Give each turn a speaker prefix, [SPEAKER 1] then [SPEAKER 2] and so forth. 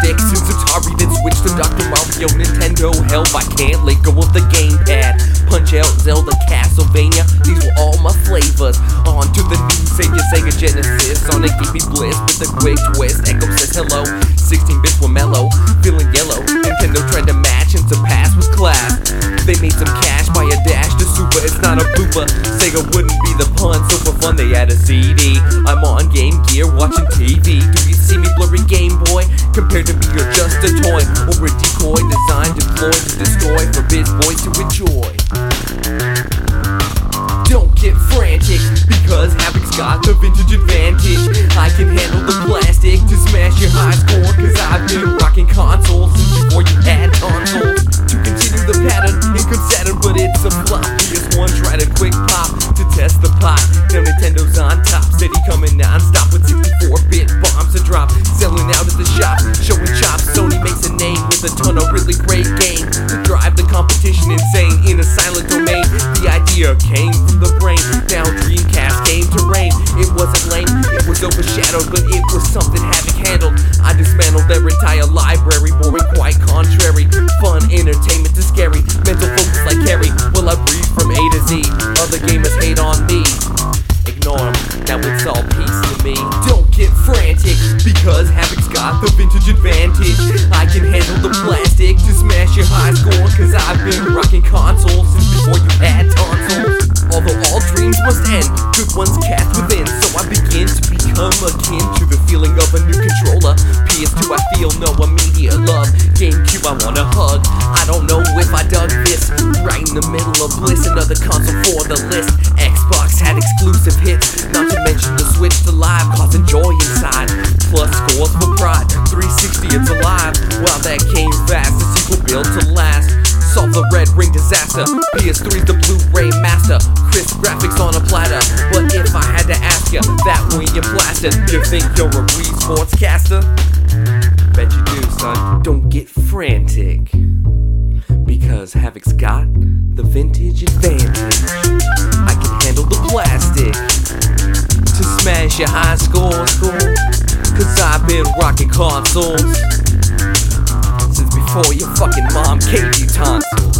[SPEAKER 1] stick. To Atari then switched to Dr. Mario. Nintendo Help, I can't let go of the gamepad? Punch out Zelda Castlevania. These were all my flavors. On to the new Sega Sega Genesis. Sonic gave me bliss with a quick twist. Ecco says hello. 16 bits were mellow. Feeling yellow. Nintendo tried to match and surpass with class. They made some cash by a dash. To super It's not a blooper. Sega wouldn't be the pun. So for fun they had a CD I'm on Game Gear watching TV Do you see me blurry game Boy? Compared to me, you're just a toy or a decoy designed, deployed to destroy for biz boys to enjoy. Don't get frantic because Havoc's got the vintage advantage. I can handle the plastic to smash your high score because I've been rocking consoles since before you had consoles. To continue the pattern, could Saturn, but it's a flop. This one try to quick pop to test the pot. Idea came from the brain. Now Dreamcast came to reign. It wasn't lame, it was overshadowed, but it was something Havoc handled. I dismantled their entire library, boring, quite contrary. Fun entertainment to scary, mental focus like Carrie. Will I breathe from A to Z? Other gamers hate on me. Ignore them, now it's all peace to me. Don't get frantic, because Havoc's got the vintage advantage. I can handle the plastic to smash your high score, cause I've been rocking consoles Dreams must end, good ones cast within. So I begin to become akin to the feeling of a new controller. PS2, I feel no immediate love. GameCube, I wanna hug. I don't know if I dug this. Right in the middle of bliss, another console for the list. Xbox had exclusive hits, not to mention the Switch to live, causing joy inside. Plus scores for pride. 360, it's alive. Wow, that came fast. The sequel built to last. Solve the red ring disaster. PS3's the Blu-ray master. You think you're a Wii sportscaster? Bet you do, son. Don't get frantic. Because Havoc's got the vintage advantage. I can handle the plastic to smash your high score, score. Cause I've been rocking consoles since before your fucking mom gave you tonsils.